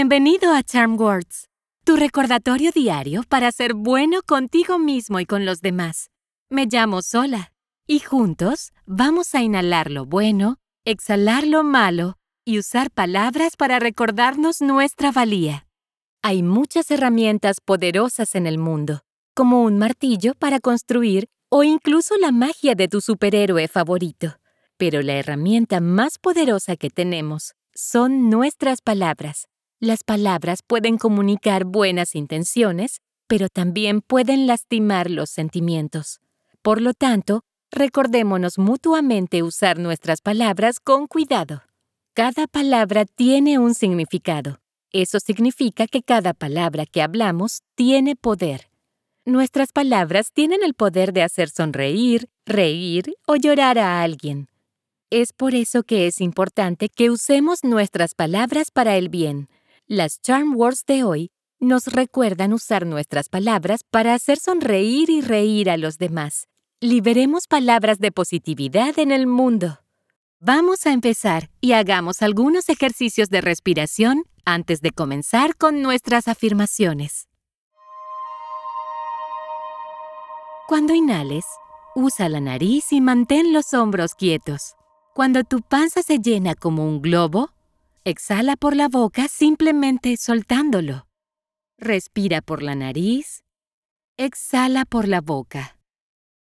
Bienvenido a Charm Words, tu recordatorio diario para ser bueno contigo mismo y con los demás. Me llamo Sola y juntos vamos a inhalar lo bueno, exhalar lo malo y usar palabras para recordarnos nuestra valía. Hay muchas herramientas poderosas en el mundo, como un martillo para construir o incluso la magia de tu superhéroe favorito. Pero la herramienta más poderosa que tenemos son nuestras palabras. Las palabras pueden comunicar buenas intenciones, pero también pueden lastimar los sentimientos. Por lo tanto, recordémonos mutuamente usar nuestras palabras con cuidado. Cada palabra tiene un significado. Eso significa que cada palabra que hablamos tiene poder. Nuestras palabras tienen el poder de hacer sonreír, reír o llorar a alguien. Es por eso que es importante que usemos nuestras palabras para el bien las Charm Words de hoy nos recuerdan usar nuestras palabras para hacer sonreír y reír a los demás. Liberemos palabras de positividad en el mundo. Vamos a empezar y hagamos algunos ejercicios de respiración antes de comenzar con nuestras afirmaciones. Cuando inhales, usa la nariz y mantén los hombros quietos. Cuando tu panza se llena como un globo, Exhala por la boca simplemente soltándolo. Respira por la nariz. Exhala por la boca.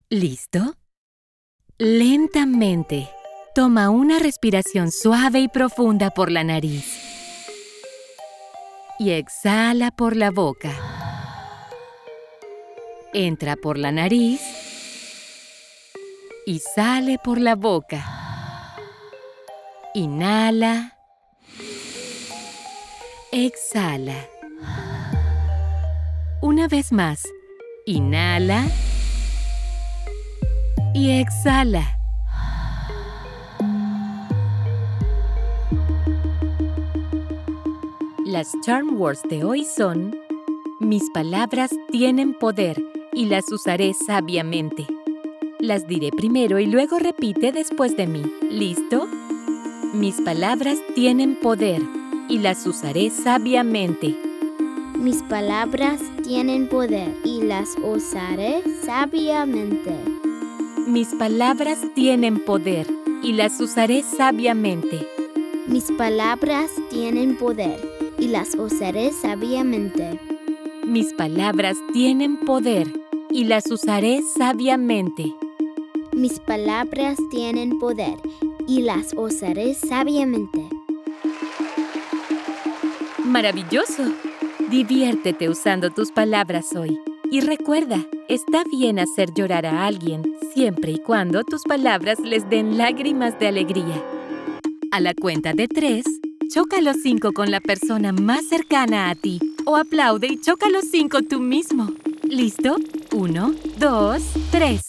¿Listo? Lentamente, toma una respiración suave y profunda por la nariz. Y exhala por la boca. Entra por la nariz y sale por la boca. Inhala. Exhala. Una vez más. Inhala. Y exhala. Las charm words de hoy son Mis palabras tienen poder y las usaré sabiamente. Las diré primero y luego repite después de mí. ¿Listo? Mis palabras tienen poder y las usaré sabiamente. Mis palabras tienen poder y las usaré sabiamente. Mis palabras tienen poder y las usaré sabiamente. Mis palabras tienen poder y las usaré sabiamente. Mis palabras tienen poder y las usaré sabiamente. Mis palabras tienen poder y las usaré sabiamente. Maravilloso. Diviértete usando tus palabras hoy. Y recuerda, está bien hacer llorar a alguien siempre y cuando tus palabras les den lágrimas de alegría. A la cuenta de tres, choca los cinco con la persona más cercana a ti o aplaude y choca los cinco tú mismo. ¿Listo? Uno, dos, tres.